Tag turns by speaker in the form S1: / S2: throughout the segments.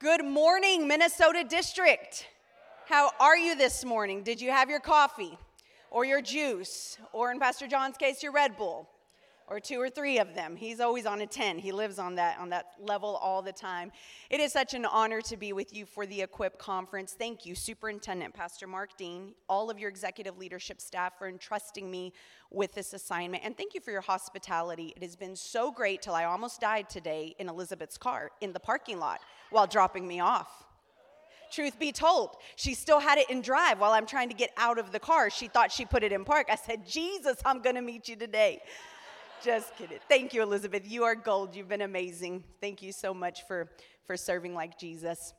S1: Good morning, Minnesota District. How are you this morning? Did you have your coffee or your juice, or in Pastor John's case, your Red Bull? Or two or three of them. He's always on a 10. He lives on that on that level all the time. It is such an honor to be with you for the Equip conference. Thank you Superintendent Pastor Mark Dean, all of your executive leadership staff for entrusting me with this assignment and thank you for your hospitality. It has been so great till I almost died today in Elizabeth's car in the parking lot while dropping me off. Truth be told, she still had it in drive while I'm trying to get out of the car. She thought she put it in park. I said, Jesus, I'm going to meet you today. Just kidding. Thank you, Elizabeth. You are gold. You've been amazing. Thank you so much for, for serving like Jesus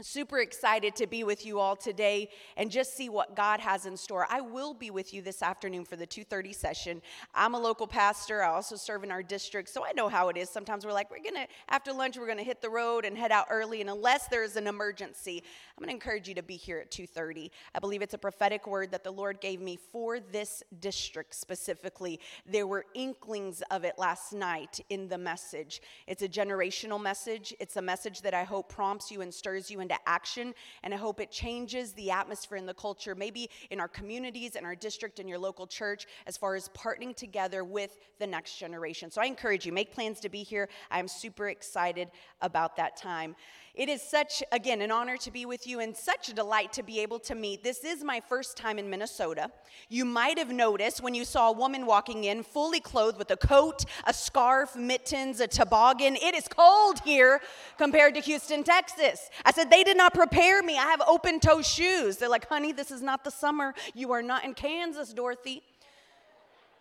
S1: super excited to be with you all today and just see what god has in store. I will be with you this afternoon for the 2.30 session. I'm a local pastor. I also serve in our district so i know how it is. Sometimes we're like we're gonna after lunch we're gonna hit the road and head out early and unless there's an emergency i'm gonna encourage you to be here at 2.30 i believe it's a prophetic word that the lord gave me for this district specifically. There were inklings of it last night in the message. It's a generational message. It's a message that i hope prompts you and stirs you into action. And I hope it changes the atmosphere in the culture, maybe in our communities, in our district, in your local church, as far as partnering together with the next generation. So I encourage you, make plans to be here. I'm super excited about that time. It is such, again, an honor to be with you and such a delight to be able to meet. This is my first time in Minnesota. You might have noticed when you saw a woman walking in fully clothed with a coat, a scarf, mittens, a toboggan. It is cold here compared to Houston, Texas. I said, they did not prepare me. I have open toe shoes. They're like, honey, this is not the summer. You are not in Kansas, Dorothy.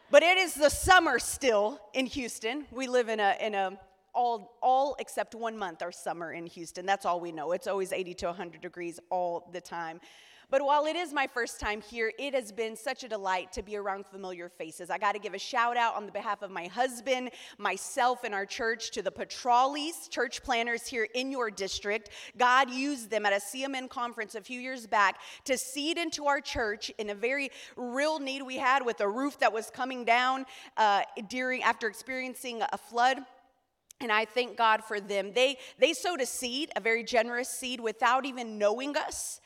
S1: But it is the summer still in Houston. We live in a, in a all, all except one month are summer in Houston. That's all we know. It's always 80 to 100 degrees all the time. But while it is my first time here, it has been such a delight to be around familiar faces. I got to give a shout out on the behalf of my husband, myself, and our church to the Petralis, church planners here in your district. God used them at a CMN conference a few years back to seed into our church in a very real need we had with a roof that was coming down uh, during after experiencing a flood and I thank God for them. They, they sowed a seed, a very generous seed, without even knowing us.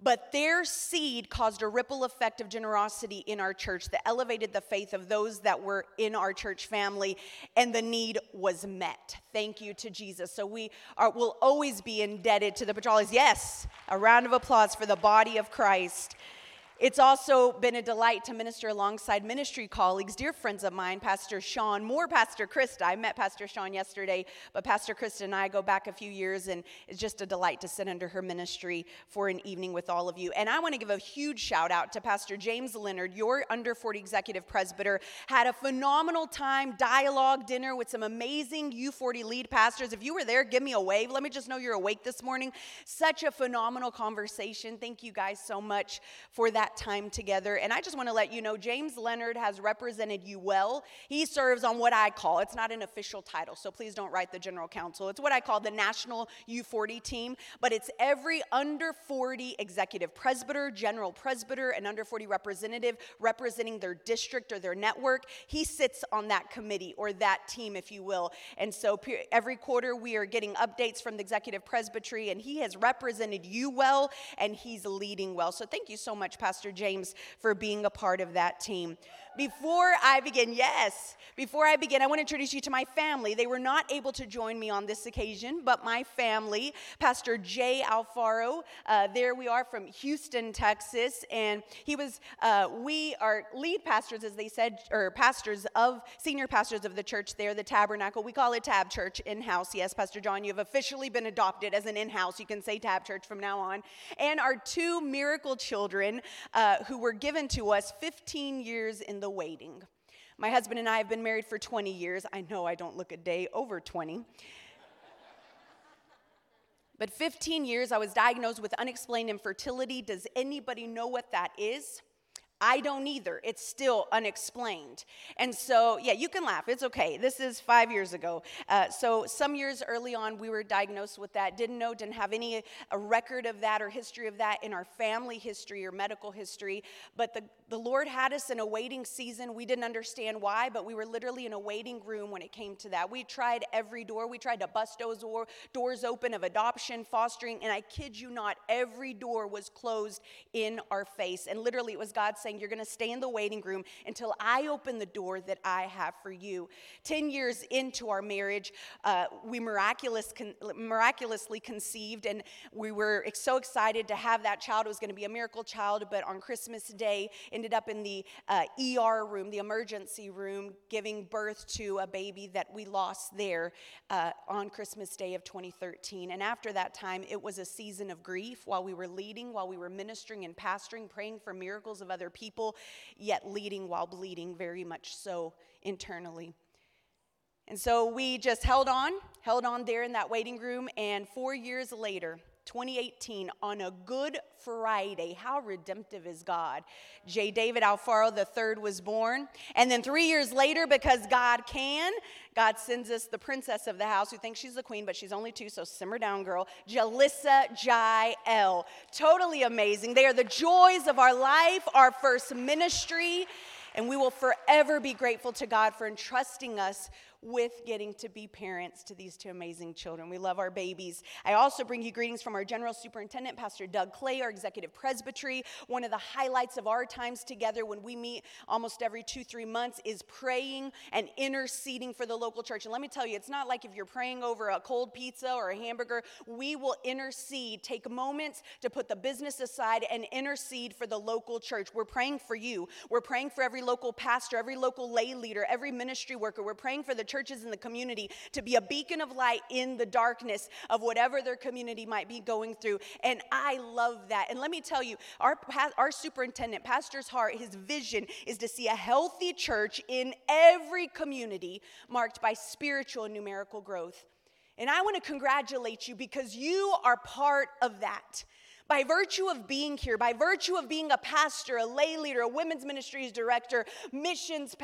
S1: But their seed caused a ripple effect of generosity in our church that elevated the faith of those that were in our church family, and the need was met. Thank you to Jesus. So we are, will always be indebted to the Petralis. Yes, a round of applause for the body of Christ. It's also been a delight to minister alongside ministry colleagues, dear friends of mine, Pastor Sean, more Pastor Krista. I met Pastor Sean yesterday, but Pastor Krista and I go back a few years, and it's just a delight to sit under her ministry for an evening with all of you. And I want to give a huge shout out to Pastor James Leonard, your under 40 executive presbyter. Had a phenomenal time, dialogue dinner with some amazing U40 lead pastors. If you were there, give me a wave. Let me just know you're awake this morning. Such a phenomenal conversation. Thank you guys so much for that that time together. And I just want to let you know James Leonard has represented you well. He serves on what I call, it's not an official title, so please don't write the general counsel. It's what I call the National U40 team, but it's every under 40 executive presbyter, general presbyter, and under 40 representative representing their district or their network. He sits on that committee or that team, if you will. And so every quarter we are getting updates from the executive presbytery, and he has represented you well and he's leading well. So thank you so much, Pastor. Pastor James for being a part of that team. Before I begin, yes, before I begin, I want to introduce you to my family. They were not able to join me on this occasion, but my family, Pastor Jay Alfaro, uh, there we are from Houston, Texas, and he was, uh, we are lead pastors, as they said, or pastors of, senior pastors of the church there, the Tabernacle. We call it Tab Church in house. Yes, Pastor John, you have officially been adopted as an in house. You can say Tab Church from now on. And our two miracle children uh, who were given to us 15 years in the the waiting. My husband and I have been married for 20 years. I know I don't look a day over 20. but 15 years, I was diagnosed with unexplained infertility. Does anybody know what that is? I don't either. It's still unexplained. And so, yeah, you can laugh. It's okay. This is five years ago. Uh, so, some years early on, we were diagnosed with that. Didn't know, didn't have any a record of that or history of that in our family history or medical history. But the, the Lord had us in a waiting season. We didn't understand why, but we were literally in a waiting room when it came to that. We tried every door. We tried to bust those doors open of adoption, fostering, and I kid you not, every door was closed in our face. And literally, it was God saying, You're going to stay in the waiting room until I open the door that I have for you. 10 years into our marriage, uh, we miraculous con- miraculously conceived, and we were so excited to have that child. It was going to be a miracle child, but on Christmas Day, ended up in the uh, ER room, the emergency room, giving birth to a baby that we lost there uh, on Christmas Day of 2013. And after that time, it was a season of grief while we were leading, while we were ministering and pastoring, praying for miracles of other people, yet leading while bleeding, very much so internally. And so we just held on, held on there in that waiting room, and four years later, 2018, on a Good Friday, how redemptive is God? J. David Alfaro III was born. And then three years later, because God can, God sends us the princess of the house who thinks she's the queen, but she's only two, so simmer down, girl. Jalissa Jael. Totally amazing. They are the joys of our life, our first ministry. And we will forever be grateful to God for entrusting us with getting to be parents to these two amazing children. We love our babies. I also bring you greetings from our General Superintendent, Pastor Doug Clay, our Executive Presbytery. One of the highlights of our times together when we meet almost every two, three months is praying and interceding for the local church. And let me tell you, it's not like if you're praying over a cold pizza or a hamburger, we will intercede, take moments to put the business aside and intercede for the local church. We're praying for you. We're praying for every local pastor, every local lay leader, every ministry worker. We're praying for the churches in the community to be a beacon of light in the darkness of whatever their community might be going through. And I love that. And let me tell you, our, our superintendent, Pastor's heart, his vision is to see a healthy church in every community marked by spiritual and numerical growth. And I want to congratulate you because you are part of that by virtue of being here, by virtue of being a pastor, a lay leader, a women's ministries director, missions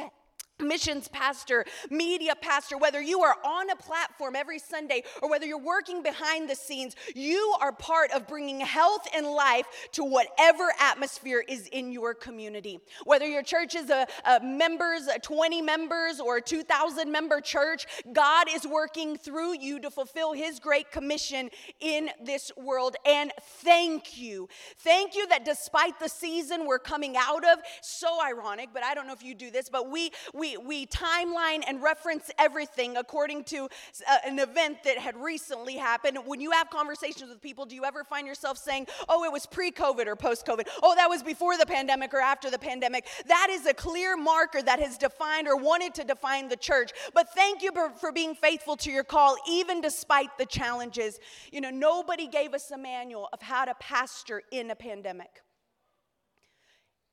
S1: missions pastor, media pastor, whether you are on a platform every Sunday or whether you're working behind the scenes, you are part of bringing health and life to whatever atmosphere is in your community. Whether your church is a, a members, a 20 members, or a 2,000 member church, God is working through you to fulfill His great commission in this world. And thank you. Thank you that despite the season we're coming out of, so ironic, but I don't know if you do this, but we, we we, we timeline and reference everything according to uh, an event that had recently happened. When you have conversations with people, do you ever find yourself saying, oh, it was pre COVID or post COVID? Oh, that was before the pandemic or after the pandemic? That is a clear marker that has defined or wanted to define the church. But thank you for, for being faithful to your call, even despite the challenges. You know, nobody gave us a manual of how to pastor in a pandemic.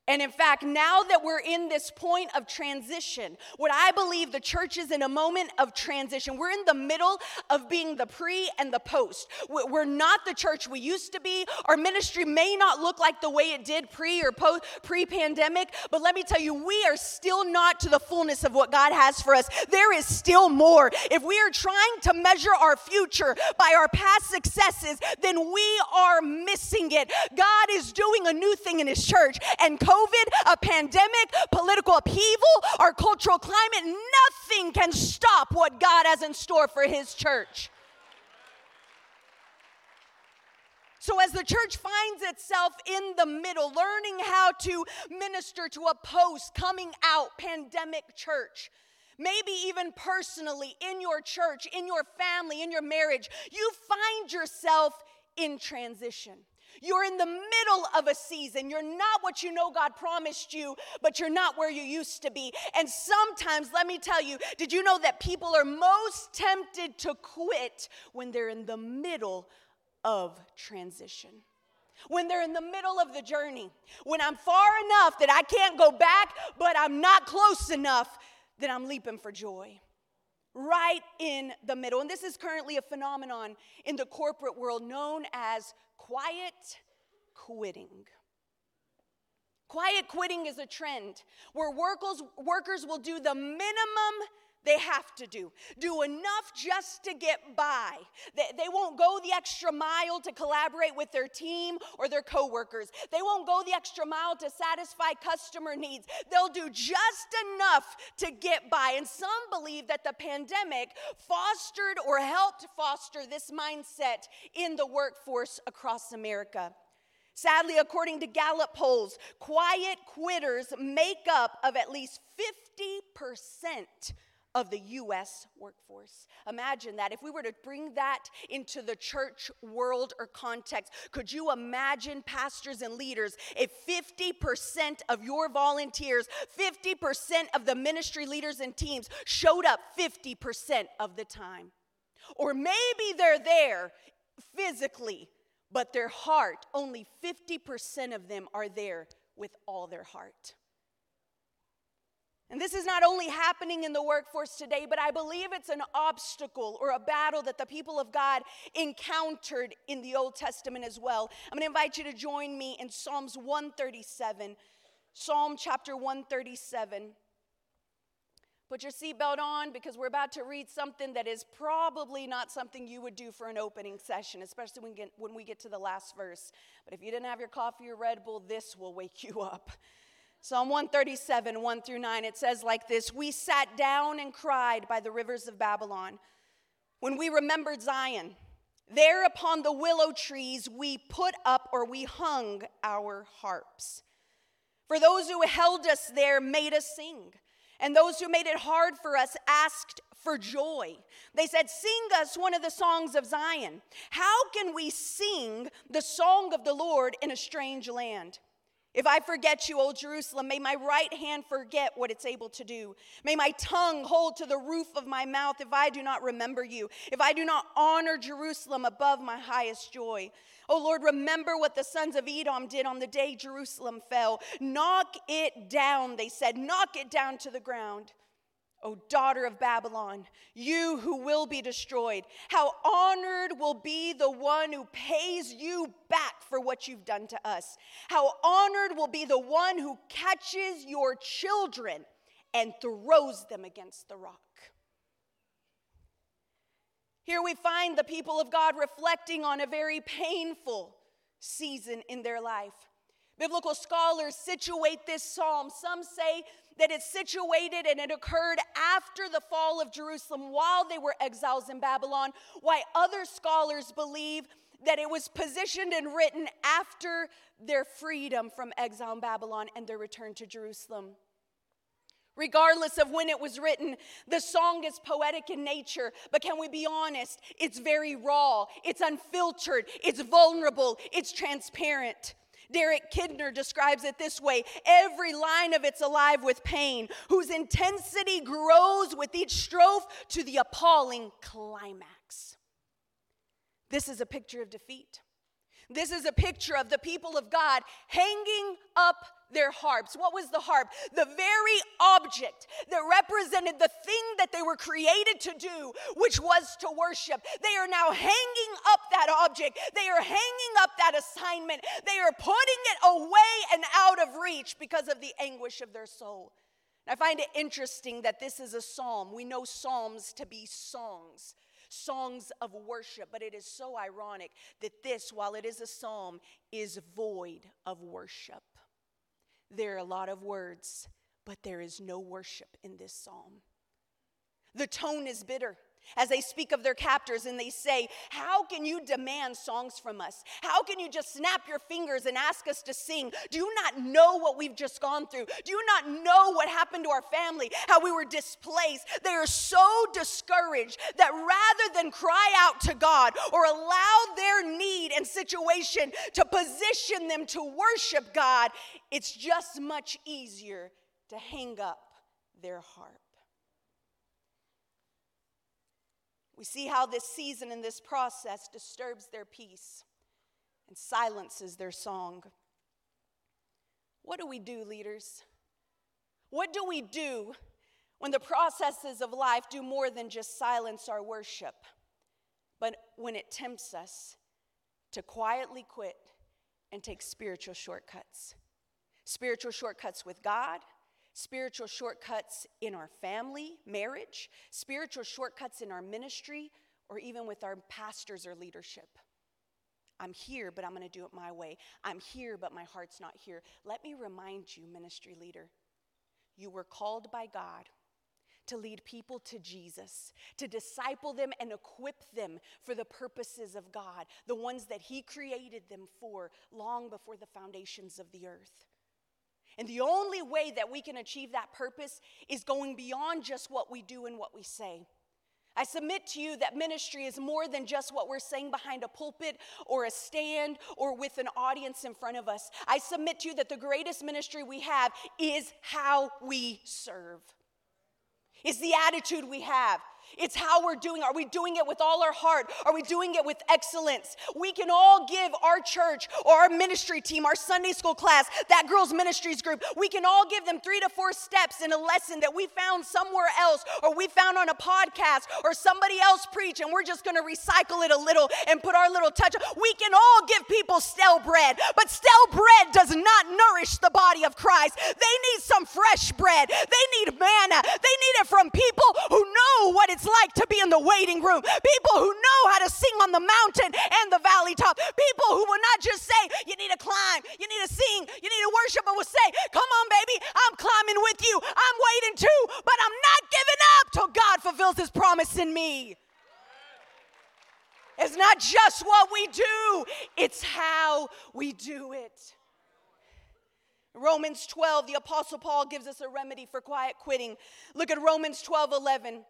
S1: And in fact, now that we're in this point of transition, what I believe the church is in a moment of transition. We're in the middle of being the pre and the post. We're not the church we used to be. Our ministry may not look like the way it did pre or post pre pandemic, but let me tell you, we are still not to the fullness of what God has for us. There is still more. If we are trying to measure our future by our past successes, then we are missing it. God is doing a new thing in His church, and COVID, a pandemic, political upheaval, our cultural climate, nothing can stop what God has in store for His church. So, as the church finds itself in the middle, learning how to minister to a post coming out pandemic church, maybe even personally in your church, in your family, in your marriage, you find yourself in transition. You're in the middle of a season. You're not what you know God promised you, but you're not where you used to be. And sometimes, let me tell you, did you know that people are most tempted to quit when they're in the middle of transition? When they're in the middle of the journey, when I'm far enough that I can't go back, but I'm not close enough that I'm leaping for joy right in the middle. And this is currently a phenomenon in the corporate world known as quiet quitting. Quiet quitting is a trend where workers, workers will do the minimum they have to do. Do enough just to get by. They, they won't go the extra mile to collaborate with their team or their coworkers. They won't go the extra mile to satisfy customer needs. They'll do just enough to get by. And some believe that the pandemic fostered or helped foster this mindset in the workforce across America. Sadly, according to Gallup polls, quiet quitters make up of at least 50% of the US workforce. Imagine that. If we were to bring that into the church world or context, could you imagine pastors and leaders if 50% of your volunteers, 50% of the ministry leaders and teams showed up 50% of the time? Or maybe they're there physically, but their heart, only 50% of them are there with all their heart. And this is not only happening in the workforce today, but I believe it's an obstacle or a battle that the people of God encountered in the Old Testament as well. I'm going to invite you to join me in Psalms 137. Psalm chapter 137. Put your seatbelt on because we're about to read something that is probably not something you would do for an opening session, especially when, get, when we get to the last verse. But if you didn't have your coffee or Red Bull, this will wake you up. Psalm 137, 1 through 9, it says like this We sat down and cried by the rivers of Babylon when we remembered Zion. There upon the willow trees we put up or we hung our harps. For those who held us there made us sing, and those who made it hard for us asked for joy. They said, Sing us one of the songs of Zion. How can we sing the song of the Lord in a strange land? If I forget you, O Jerusalem, may my right hand forget what it's able to do. May my tongue hold to the roof of my mouth if I do not remember you, if I do not honor Jerusalem above my highest joy. O Lord, remember what the sons of Edom did on the day Jerusalem fell. Knock it down, they said, knock it down to the ground. O daughter of Babylon, you who will be destroyed, how honored will be the one who pays you back for what you've done to us. How honored will be the one who catches your children and throws them against the rock. Here we find the people of God reflecting on a very painful season in their life. Biblical scholars situate this psalm. Some say that it's situated and it occurred after the fall of Jerusalem while they were exiles in Babylon, Why other scholars believe that it was positioned and written after their freedom from exile in Babylon and their return to Jerusalem. Regardless of when it was written, the song is poetic in nature, but can we be honest? It's very raw, it's unfiltered, it's vulnerable, it's transparent. Derek Kidner describes it this way every line of it's alive with pain, whose intensity grows with each strophe to the appalling climax. This is a picture of defeat. This is a picture of the people of God hanging up their harps. What was the harp? The very object that represented the thing that they were created to do, which was to worship. They are now hanging up that object. They are hanging up that assignment. They are putting it away and out of reach because of the anguish of their soul. I find it interesting that this is a psalm. We know psalms to be songs songs of worship. But it is so ironic that this, while it is a psalm, is void of worship. There are a lot of words, but there is no worship in this psalm. The tone is bitter as they speak of their captors and they say, How can you demand songs from us? How can you just snap your fingers and ask us to sing? Do you not know what we've just gone through? Do you not know what happened to our family? How we were displaced? They are so discouraged that rather than cry out to God or allow their need and situation to position them to worship God, it's just much easier to hang up their harp. We see how this season and this process disturbs their peace and silences their song. What do we do, leaders? What do we do when the processes of life do more than just silence our worship, but when it tempts us to quietly quit and take spiritual shortcuts? spiritual shortcuts with God, spiritual shortcuts in our family, marriage, spiritual shortcuts in our ministry, or even with our pastors or leadership. I'm here, but I'm going to do it my way. I'm here, but my heart's not here. Let me remind you, ministry leader, you were called by God to lead people to Jesus, to disciple them and equip them for the purposes of God, the ones that He created them for long before the foundations of the earth. And the only way that we can achieve that purpose is going beyond just what we do and what we say. I submit to you that ministry is more than just what we're saying behind a pulpit or a stand or with an audience in front of us. I submit to you that the greatest ministry we have is how we serve, is the attitude we have, it's how we're doing. Are we doing it with all our heart? Are we doing it with excellence? We can all give our church or our ministry team, our Sunday school class, that girls' ministries group, we can all give them three to four steps in a lesson that we found somewhere else or we found on a podcast or somebody else preach, and we're just going to recycle it a little and put our little touch. We can all give people stale bread, but stale bread does not nourish the body of Christ. They need some fresh bread. They need manna. They need it from people who know what it's it's like to be in the waiting room. People who know how to sing on the mountain and the valley top. People who will not just say, you need to climb, you need to sing, you need to worship, but will say, come on, baby, I'm climbing with you. I'm waiting too, but I'm not giving up till God fulfills his promise in me. It's not just what we do, it's how we do it. Romans 12, the Apostle Paul gives us a remedy for quiet quitting. Look at Romans 12 11.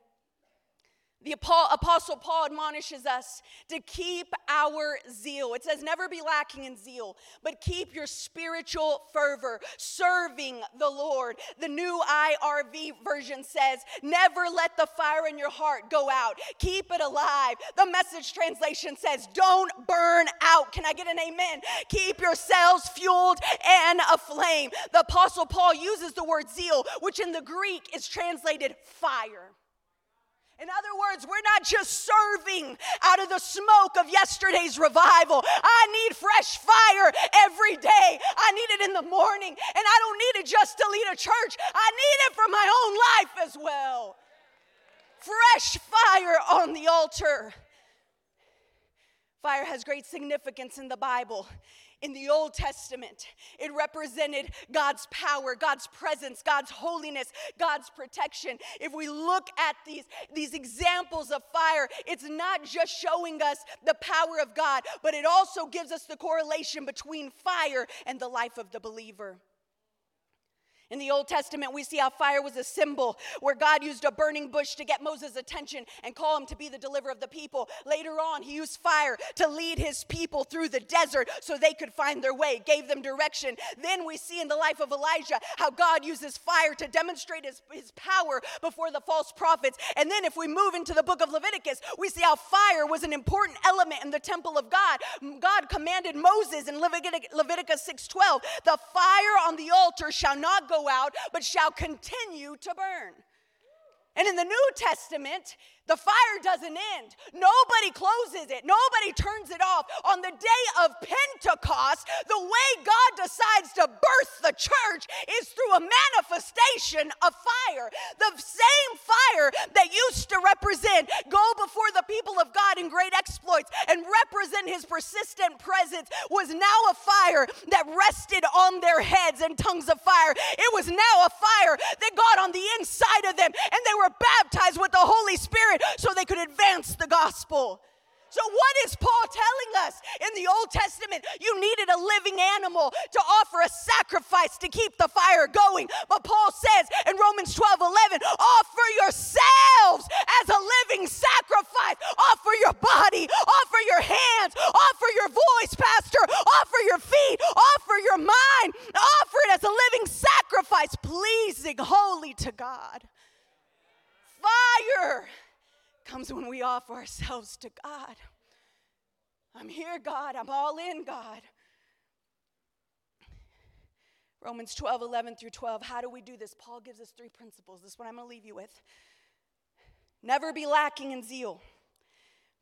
S1: The Apostle Paul admonishes us to keep our zeal. It says, never be lacking in zeal, but keep your spiritual fervor, serving the Lord. The new IRV version says, never let the fire in your heart go out. Keep it alive. The message translation says, don't burn out. Can I get an amen? Keep yourselves fueled and aflame. The Apostle Paul uses the word zeal, which in the Greek is translated fire. In other words, we're not just serving out of the smoke of yesterday's revival. I need fresh fire every day. I need it in the morning, and I don't need it just to lead a church, I need it for my own life as well. Fresh fire on the altar. Fire has great significance in the Bible in the Old Testament. It represented God's power, God's presence, God's holiness, God's protection. If we look at these, these examples of fire, it's not just showing us the power of God, but it also gives us the correlation between fire and the life of the believer. In the Old Testament, we see how fire was a symbol where God used a burning bush to get Moses' attention and call him to be the deliverer of the people. Later on, he used fire to lead his people through the desert so they could find their way, gave them direction. Then we see in the life of Elijah how God uses fire to demonstrate his, his power before the false prophets. And then if we move into the book of Leviticus, we see how fire was an important element in the temple of God. God commanded Moses in Leviticus, Leviticus 6:12, "The fire on the altar shall not go out, but shall continue to burn. And in the New Testament, the fire doesn't end. Nobody closes it, nobody turns it off. On the day of Pentecost, the way God decides to birth the church is through a manifestation of fire. The same fire that used to represent, go before the people of God in great exploits and represent his persistent presence, was now a fire that rested on their heads and tongues of fire. It was now a fire that got on the inside of them, and they were baptized with the Holy Spirit so they could advance the gospel. So, what is Paul telling us in the Old Testament? You needed a living animal to offer a sacrifice to keep the fire going. But Paul says in Romans 12 11, offer yourselves as a living sacrifice. Offer your body, offer your hands, offer your voice, Pastor, offer your feet, offer your mind, offer it as a living sacrifice, pleasing, holy to God. Fire comes when we offer ourselves to God. I'm here, God. I'm all in, God. Romans 12, 11 through 12. How do we do this? Paul gives us three principles. This is what I'm going to leave you with. Never be lacking in zeal,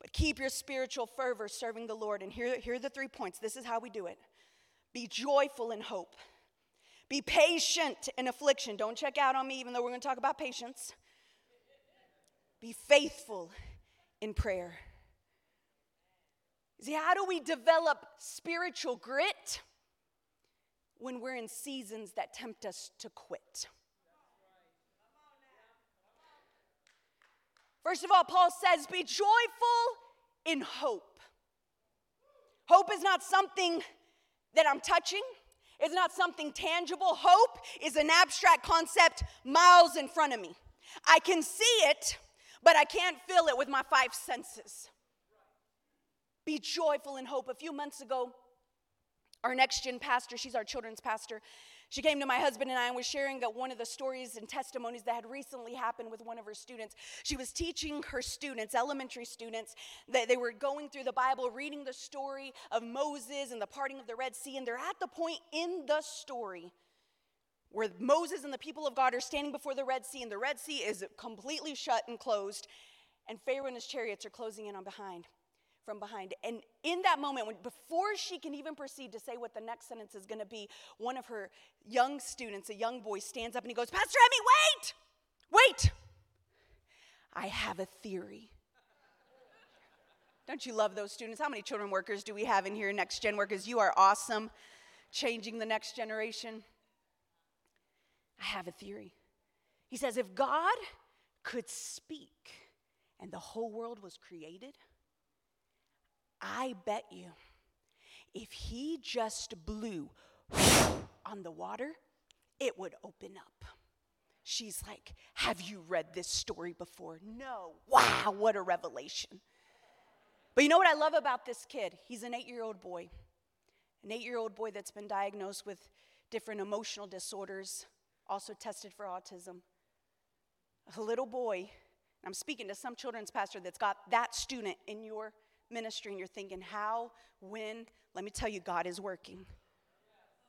S1: but keep your spiritual fervor serving the Lord. And here, here are the three points. This is how we do it be joyful in hope, Be patient in affliction. Don't check out on me, even though we're going to talk about patience. Be faithful in prayer. See, how do we develop spiritual grit? When we're in seasons that tempt us to quit. First of all, Paul says, Be joyful in hope. Hope is not something that I'm touching, it's not something tangible. Hope is an abstract concept miles in front of me. I can see it, but I can't feel it with my five senses. Be joyful in hope. A few months ago, our next gen pastor, she's our children's pastor, she came to my husband and I and was sharing that one of the stories and testimonies that had recently happened with one of her students. She was teaching her students, elementary students, that they were going through the Bible, reading the story of Moses and the parting of the Red Sea, and they're at the point in the story where Moses and the people of God are standing before the Red Sea, and the Red Sea is completely shut and closed, and Pharaoh and his chariots are closing in on behind from behind. And in that moment, when, before she can even proceed to say what the next sentence is going to be, one of her young students, a young boy, stands up and he goes, Pastor Emmy, wait! Wait! I have a theory. Don't you love those students? How many children workers do we have in here, next gen workers? You are awesome, changing the next generation. I have a theory. He says, if God could speak and the whole world was created, I bet you if he just blew on the water, it would open up. She's like, Have you read this story before? No. Wow, what a revelation. But you know what I love about this kid? He's an eight year old boy, an eight year old boy that's been diagnosed with different emotional disorders, also tested for autism. A little boy, I'm speaking to some children's pastor that's got that student in your ministry and you're thinking, how, when, let me tell you, God is working.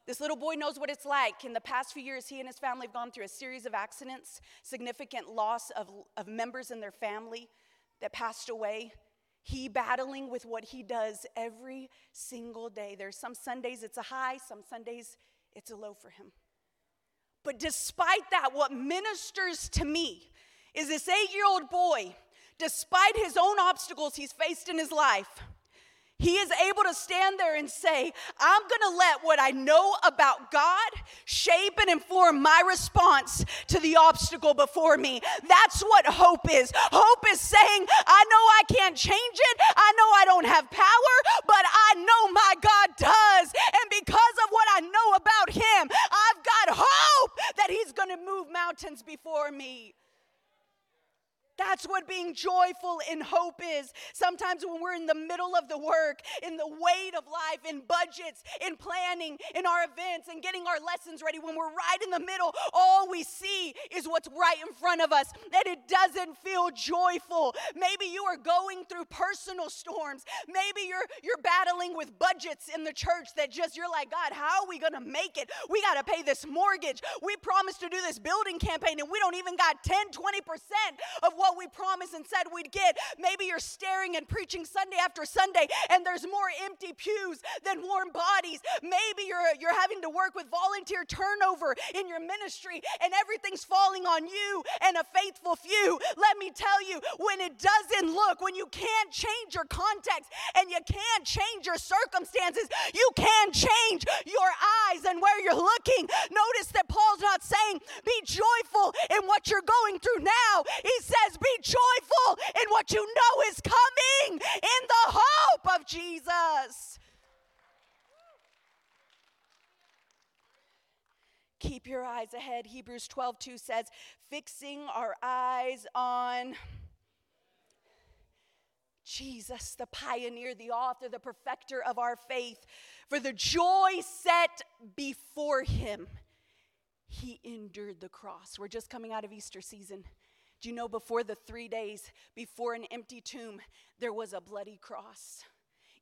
S1: This little boy knows what it's like. In the past few years, he and his family have gone through a series of accidents, significant loss of, of members in their family that passed away. He battling with what he does every single day. There's some Sundays it's a high, some Sundays it's a low for him. But despite that, what ministers to me is this eight year old boy despite his own obstacles he's faced in his life, he is able to stand there and say, I'm gonna let what I know about God shape and inform my response to the obstacle before me. That's what hope is. Hope is saying, I know I can't change it, I know I don't have power, but I know my God does. And because of what I know about Him, He's gonna move mountains before me. That's what being joyful in hope is. Sometimes when we're in the middle of the work, in the weight of life, in budgets, in planning, in our events, and getting our lessons ready, when we're right in the middle, all we see is what's right in front of us, and it doesn't feel joyful. Maybe you are going through personal storms. Maybe you're you're battling with budgets in the church that just you're like, God, how are we gonna make it? We gotta pay this mortgage. We promised to do this building campaign, and we don't even got 10, 20% of what what we promised and said we'd get. Maybe you're staring and preaching Sunday after Sunday and there's more empty pews than warm bodies. Maybe you're, you're having to work with volunteer turnover in your ministry and everything's falling on you and a faithful few. Let me tell you, when it doesn't look, when you can't change your context and you can't change your circumstances, you can change your eyes and where you're looking. Notice that Paul's not saying, be joyful in what you're going through now. He says, be joyful in what you know is coming in the hope of Jesus. Keep your eyes ahead. Hebrews 12 2 says, fixing our eyes on Jesus, the pioneer, the author, the perfecter of our faith. For the joy set before him, he endured the cross. We're just coming out of Easter season. Do you know before the three days, before an empty tomb, there was a bloody cross?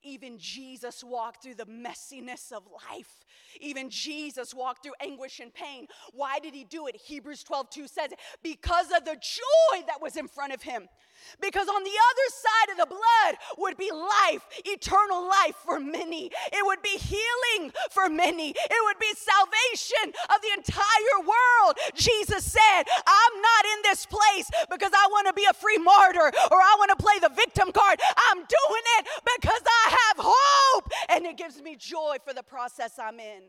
S1: Even Jesus walked through the messiness of life. Even Jesus walked through anguish and pain. Why did he do it? Hebrews 12 2 says, Because of the joy that was in front of him. Because on the other side of the blood would be life, eternal life for many. It would be healing for many. It would be salvation of the entire world. Jesus said, I'm not in this place because I want to be a free martyr or I want to play the victim card. I'm doing it because gives me joy for the process I'm in.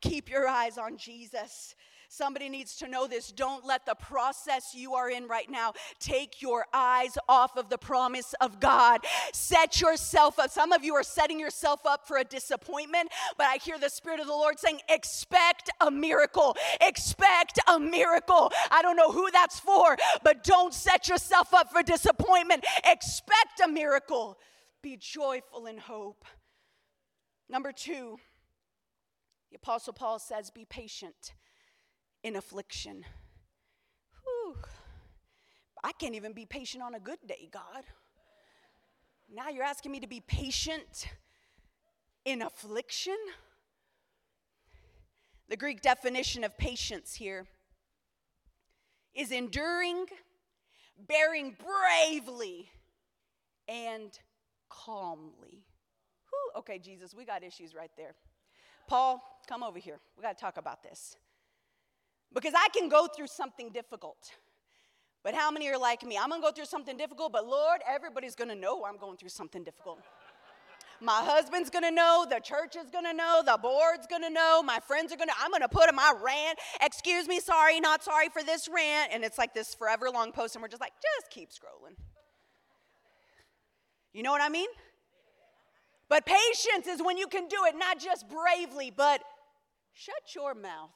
S1: Keep your eyes on Jesus. Somebody needs to know this. Don't let the process you are in right now take your eyes off of the promise of God. Set yourself up. Some of you are setting yourself up for a disappointment, but I hear the Spirit of the Lord saying, expect a miracle. Expect a miracle. I don't know who that's for, but don't set yourself up for disappointment. Expect a miracle. Be joyful in hope. Number two, the Apostle Paul says, be patient in affliction. Whew. I can't even be patient on a good day, God. Now you're asking me to be patient in affliction? The Greek definition of patience here is enduring, bearing bravely, and calmly. Whew. Okay, Jesus, we got issues right there. Paul, come over here. We got to talk about this. Because I can go through something difficult. But how many are like me? I'm gonna go through something difficult, but Lord, everybody's gonna know I'm going through something difficult. My husband's gonna know, the church is gonna know, the board's gonna know, my friends are gonna, I'm gonna put in my rant, excuse me, sorry, not sorry for this rant. And it's like this forever long post, and we're just like, just keep scrolling. You know what I mean? But patience is when you can do it not just bravely, but shut your mouth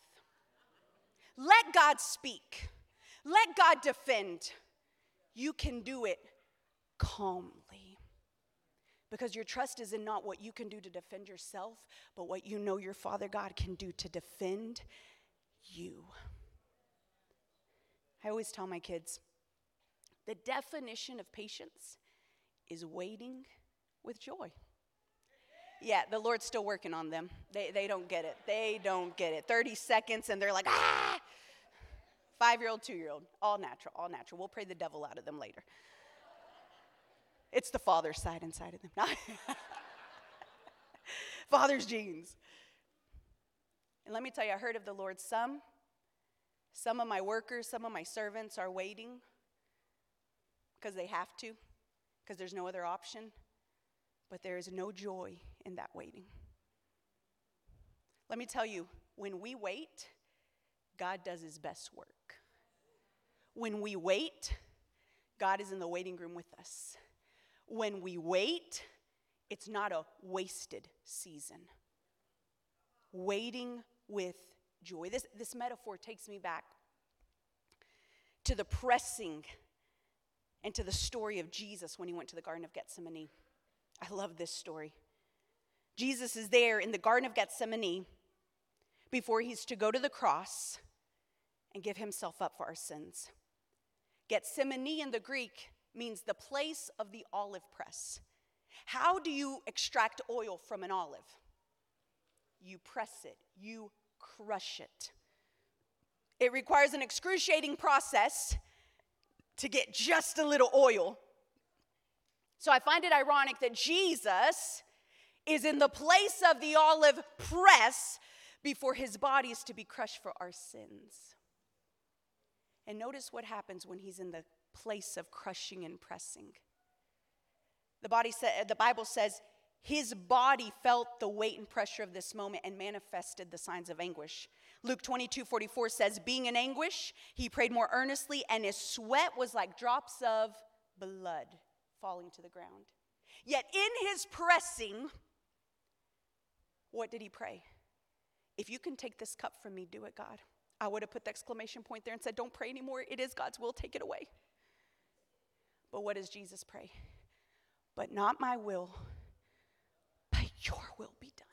S1: let God speak, let God defend. You can do it calmly. Because your trust is in not what you can do to defend yourself, but what you know your Father God can do to defend you. I always tell my kids the definition of patience is waiting with joy. Yeah, the Lord's still working on them. They, they don't get it. They don't get it. 30 seconds and they're like, ah! Five year old, two year old, all natural, all natural. We'll pray the devil out of them later. It's the father's side inside of them. father's genes. And let me tell you, I heard of the Lord. Some, some of my workers, some of my servants are waiting because they have to, because there's no other option. But there is no joy in that waiting. Let me tell you, when we wait, God does his best work. When we wait, God is in the waiting room with us. When we wait, it's not a wasted season. Waiting with joy. This, this metaphor takes me back to the pressing and to the story of Jesus when he went to the Garden of Gethsemane. I love this story. Jesus is there in the Garden of Gethsemane before he's to go to the cross and give himself up for our sins. Gethsemane in the Greek means the place of the olive press. How do you extract oil from an olive? You press it, you crush it. It requires an excruciating process to get just a little oil. So I find it ironic that Jesus is in the place of the olive press before his body is to be crushed for our sins. And notice what happens when he's in the place of crushing and pressing. The, body sa- the Bible says his body felt the weight and pressure of this moment and manifested the signs of anguish. Luke 22 44 says, Being in anguish, he prayed more earnestly, and his sweat was like drops of blood falling to the ground. Yet in his pressing, what did he pray? If you can take this cup from me, do it, God. I would have put the exclamation point there and said, Don't pray anymore. It is God's will. Take it away. But what does Jesus pray? But not my will, but your will be done.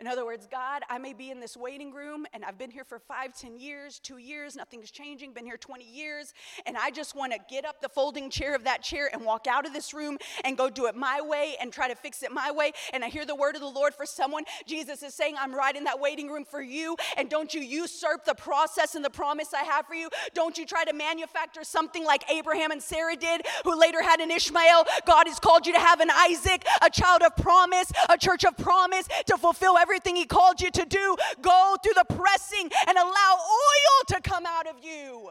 S1: In other words, God, I may be in this waiting room and I've been here for five, ten years, two years, nothing's changing, been here 20 years, and I just want to get up the folding chair of that chair and walk out of this room and go do it my way and try to fix it my way. And I hear the word of the Lord for someone. Jesus is saying, I'm right in that waiting room for you, and don't you usurp the process and the promise I have for you. Don't you try to manufacture something like Abraham and Sarah did, who later had an Ishmael. God has called you to have an Isaac, a child of promise, a church of promise to fulfill every everything He called you to do, go through the pressing and allow oil to come out of you.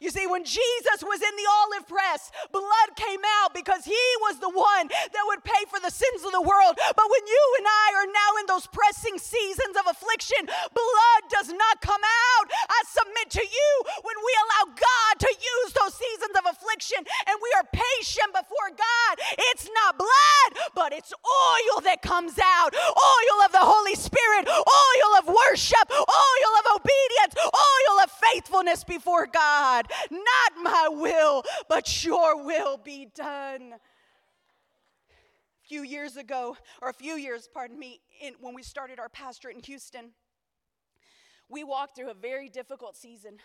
S1: You see, when Jesus was in the olive press, blood came out because he was the one that would pay for the sins of the world. But when you and I are now in those pressing seasons of affliction, blood does not come out. I submit to you when we allow God to use those seasons of affliction and we are patient before God, it's not blood, but it's oil that comes out oil of the Holy Spirit, oil of worship, oil of obedience, oil of faithfulness before God. Not my will, but your will be done. A few years ago, or a few years, pardon me, in, when we started our pastorate in Houston, we walked through a very difficult season.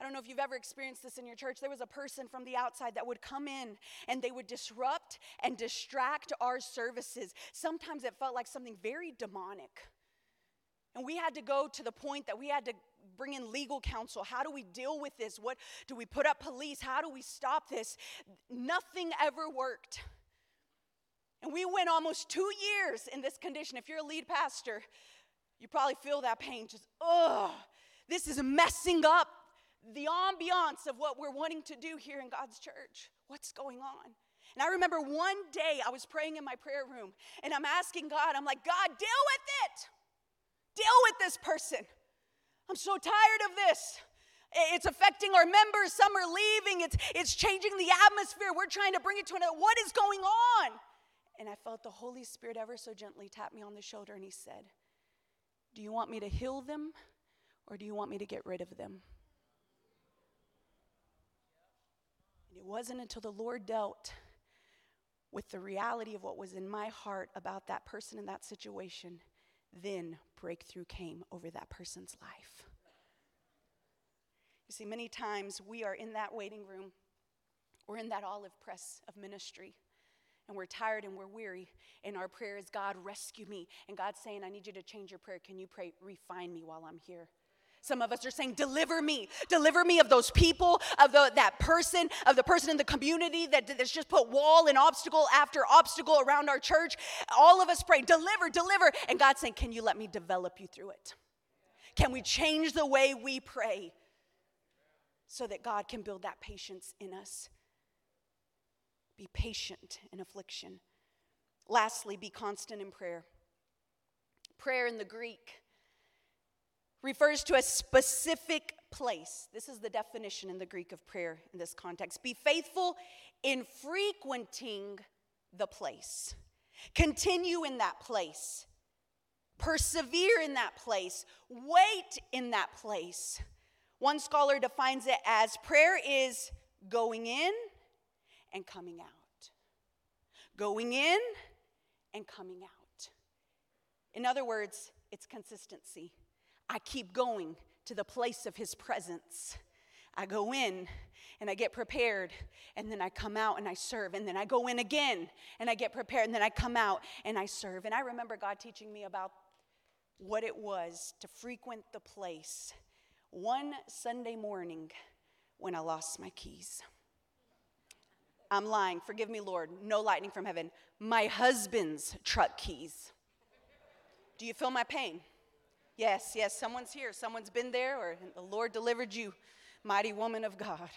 S1: I don't know if you've ever experienced this in your church. There was a person from the outside that would come in and they would disrupt and distract our services. Sometimes it felt like something very demonic. And we had to go to the point that we had to bring in legal counsel. How do we deal with this? What do we put up police? How do we stop this? Nothing ever worked. And we went almost two years in this condition. If you're a lead pastor, you probably feel that pain. Just, ugh, this is messing up the ambiance of what we're wanting to do here in God's church. What's going on? And I remember one day I was praying in my prayer room and I'm asking God, I'm like, God, deal with it. Deal with this person. I'm so tired of this. It's affecting our members. Some are leaving. It's, it's changing the atmosphere. We're trying to bring it to an end. What is going on? And I felt the Holy Spirit ever so gently tap me on the shoulder and he said, Do you want me to heal them or do you want me to get rid of them? And it wasn't until the Lord dealt with the reality of what was in my heart about that person in that situation then breakthrough came over that person's life. You see, many times we are in that waiting room, we're in that olive press of ministry, and we're tired and we're weary, and our prayer is, God, rescue me. And God's saying, I need you to change your prayer. Can you pray, refine me while I'm here? Some of us are saying, Deliver me. Deliver me of those people, of the, that person, of the person in the community that, that's just put wall and obstacle after obstacle around our church. All of us pray, Deliver, deliver. And God's saying, Can you let me develop you through it? Can we change the way we pray so that God can build that patience in us? Be patient in affliction. Lastly, be constant in prayer. Prayer in the Greek refers to a specific place. This is the definition in the Greek of prayer in this context. Be faithful in frequenting the place, continue in that place, persevere in that place, wait in that place. One scholar defines it as prayer is going in and coming out. Going in and coming out. In other words, it's consistency. I keep going to the place of his presence. I go in and I get prepared, and then I come out and I serve, and then I go in again and I get prepared, and then I come out and I serve. And I remember God teaching me about what it was to frequent the place one Sunday morning when I lost my keys. I'm lying, forgive me, Lord, no lightning from heaven. My husband's truck keys. Do you feel my pain? Yes, yes, someone's here. Someone's been there, or the Lord delivered you, mighty woman of God.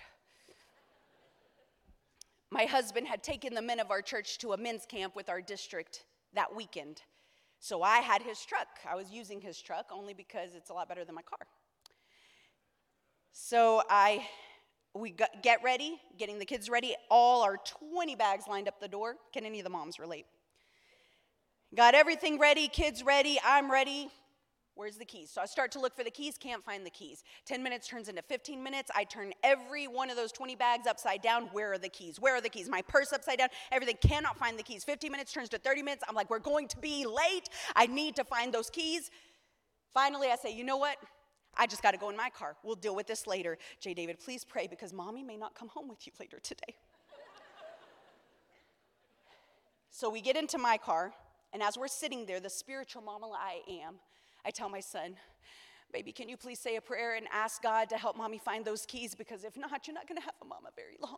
S1: My husband had taken the men of our church to a men's camp with our district that weekend. So I had his truck. I was using his truck only because it's a lot better than my car. So I we get ready, getting the kids ready. All our 20 bags lined up the door. Can any of the moms relate? Got everything ready, kids ready, I'm ready. Where's the keys? So I start to look for the keys, can't find the keys. 10 minutes turns into 15 minutes. I turn every one of those 20 bags upside down. Where are the keys? Where are the keys? My purse upside down, everything, cannot find the keys. 15 minutes turns to 30 minutes. I'm like, we're going to be late. I need to find those keys. Finally, I say, you know what? I just got to go in my car. We'll deal with this later. J. David, please pray because mommy may not come home with you later today. so we get into my car, and as we're sitting there, the spiritual mama I am, I tell my son, Baby, can you please say a prayer and ask God to help mommy find those keys? Because if not, you're not going to have a mama very long.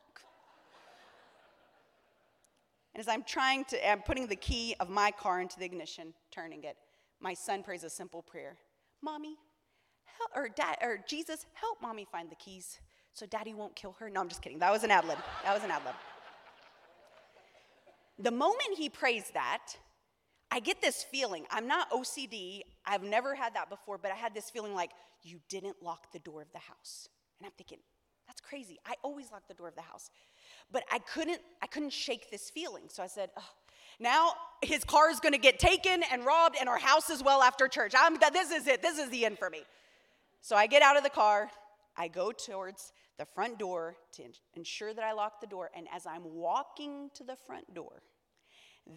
S1: and as I'm trying to, I'm putting the key of my car into the ignition, turning it, my son prays a simple prayer Mommy, help, or, dad, or Jesus, help mommy find the keys so daddy won't kill her. No, I'm just kidding. That was an ad lib. That was an ad lib. The moment he prays that, I get this feeling. I'm not OCD. I've never had that before, but I had this feeling like you didn't lock the door of the house. And I'm thinking, that's crazy. I always lock the door of the house. But I couldn't I couldn't shake this feeling. So I said, oh, now his car is going to get taken and robbed and our house as well after church. I'm, this is it. This is the end for me. So I get out of the car. I go towards the front door to ensure that I lock the door. And as I'm walking to the front door,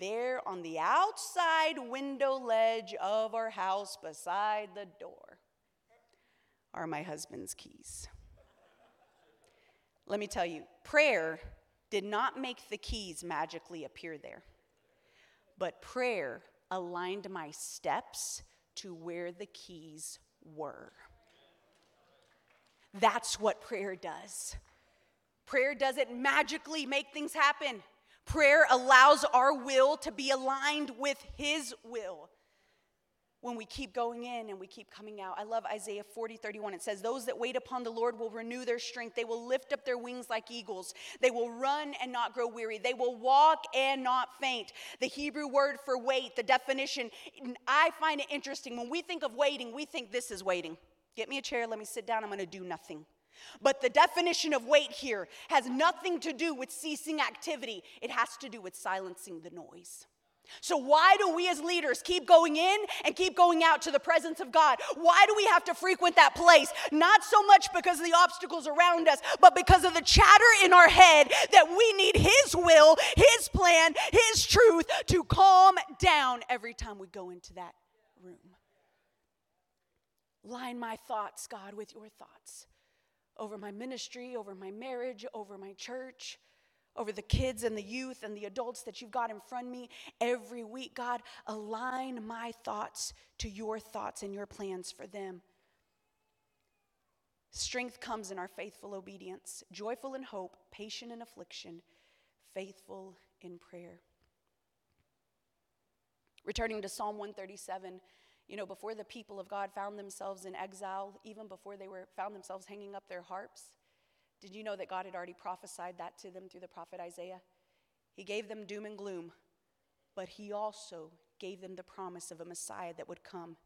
S1: there on the outside window ledge of our house beside the door are my husband's keys. Let me tell you, prayer did not make the keys magically appear there, but prayer aligned my steps to where the keys were. That's what prayer does. Prayer doesn't magically make things happen. Prayer allows our will to be aligned with His will. When we keep going in and we keep coming out. I love Isaiah 40, 31. It says, Those that wait upon the Lord will renew their strength. They will lift up their wings like eagles. They will run and not grow weary. They will walk and not faint. The Hebrew word for wait, the definition, I find it interesting. When we think of waiting, we think this is waiting. Get me a chair, let me sit down, I'm gonna do nothing. But the definition of wait here has nothing to do with ceasing activity, it has to do with silencing the noise. So, why do we as leaders keep going in and keep going out to the presence of God? Why do we have to frequent that place? Not so much because of the obstacles around us, but because of the chatter in our head that we need His will, His plan, His truth to calm down every time we go into that room. Line my thoughts, God, with your thoughts over my ministry, over my marriage, over my church, over the kids and the youth and the adults that you've got in front of me every week. God, align my thoughts to your thoughts and your plans for them. Strength comes in our faithful obedience, joyful in hope, patient in affliction, faithful in prayer. Returning to Psalm 137, you know, before the people of God found themselves in exile, even before they were found themselves hanging up their harps, did you know that God had already prophesied that to them through the prophet Isaiah? He gave them doom and gloom, but he also gave them the promise of a Messiah that would come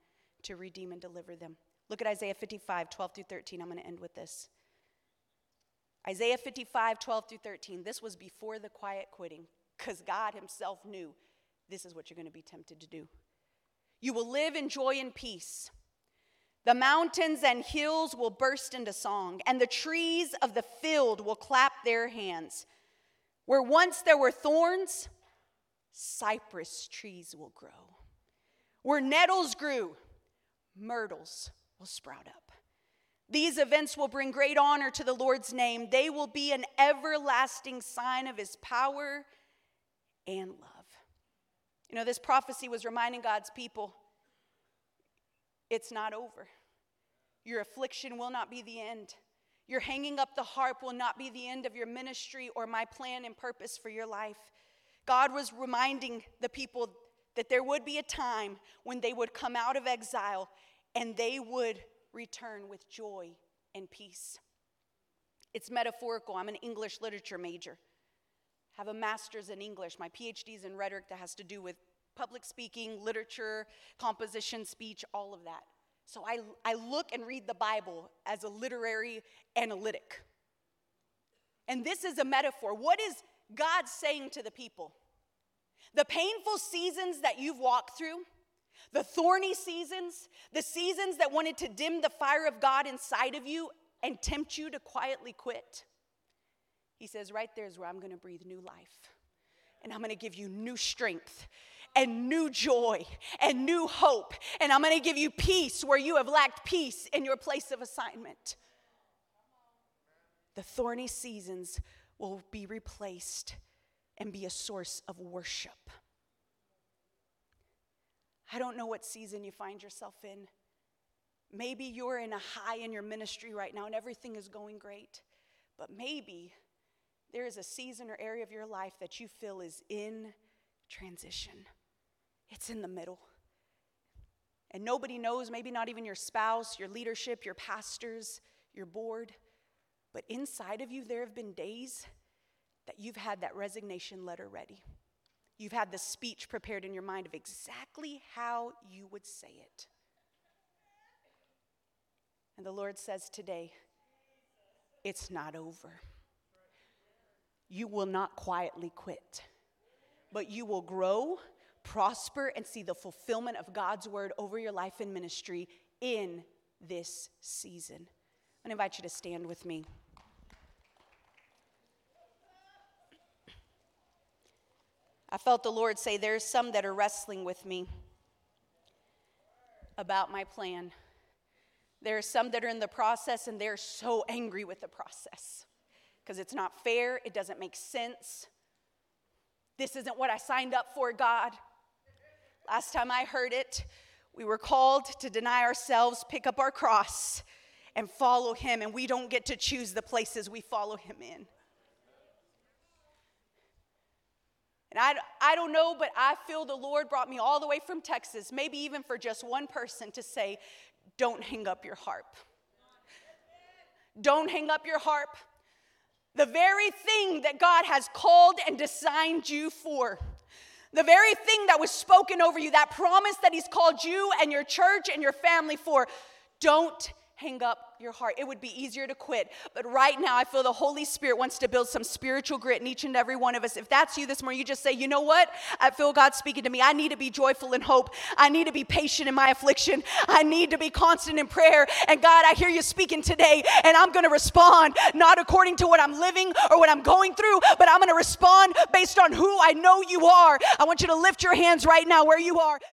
S1: to redeem and deliver them. Look at Isaiah 55, 12 through 13. I'm going to end with this. Isaiah 55, 12 through 13. This was before the quiet quitting, because God Himself knew this is what you're going to be tempted to do. You will live in joy and peace. The mountains and hills will burst into song, and the trees of the field will clap their hands. Where once there were thorns, cypress trees will grow. Where nettles grew, myrtles will sprout up. These events will bring great honor to the Lord's name. They will be an everlasting sign of his power and love. You know, this prophecy was reminding God's people it's not over. Your affliction will not be the end. Your hanging up the harp will not be the end of your ministry or my plan and purpose for your life. God was reminding the people that there would be a time when they would come out of exile and they would return with joy and peace. It's metaphorical. I'm an English literature major have a master's in English. My PhD is in rhetoric that has to do with public speaking, literature, composition, speech, all of that. So I, I look and read the Bible as a literary analytic. And this is a metaphor. What is God saying to the people? The painful seasons that you've walked through, The thorny seasons, the seasons that wanted to dim the fire of God inside of you and tempt you to quietly quit. He says, right there is where I'm going to breathe new life. And I'm going to give you new strength and new joy and new hope. And I'm going to give you peace where you have lacked peace in your place of assignment. The thorny seasons will be replaced and be a source of worship. I don't know what season you find yourself in. Maybe you're in a high in your ministry right now and everything is going great. But maybe there is a season or area of your life that you feel is in transition. It's in the middle. And nobody knows, maybe not even your spouse, your leadership, your pastors, your board. But inside of you, there have been days that you've had that resignation letter ready. You've had the speech prepared in your mind of exactly how you would say it. And the Lord says today, it's not over. You will not quietly quit, but you will grow, prosper, and see the fulfillment of God's word over your life and ministry in this season. I invite you to stand with me. I felt the Lord say, There's some that are wrestling with me about my plan. There are some that are in the process and they're so angry with the process because it's not fair, it doesn't make sense. This isn't what I signed up for, God. Last time I heard it, we were called to deny ourselves, pick up our cross, and follow Him, and we don't get to choose the places we follow Him in. And I, I don't know, but I feel the Lord brought me all the way from Texas, maybe even for just one person to say, don't hang up your harp. Don't hang up your harp. The very thing that God has called and designed you for. The very thing that was spoken over you, that promise that He's called you and your church and your family for. Don't hang up your heart. It would be easier to quit. But right now, I feel the Holy Spirit wants to build some spiritual grit in each and every one of us. If that's you this morning, you just say, you know what? I feel God speaking to me. I need to be joyful in hope. I need to be patient in my affliction. I need to be constant in prayer. And God, I hear you speaking today, and I'm going to respond not according to what I'm living or what I'm going through, but I'm going to respond based on who I know you are. I want you to lift your hands right now where you are.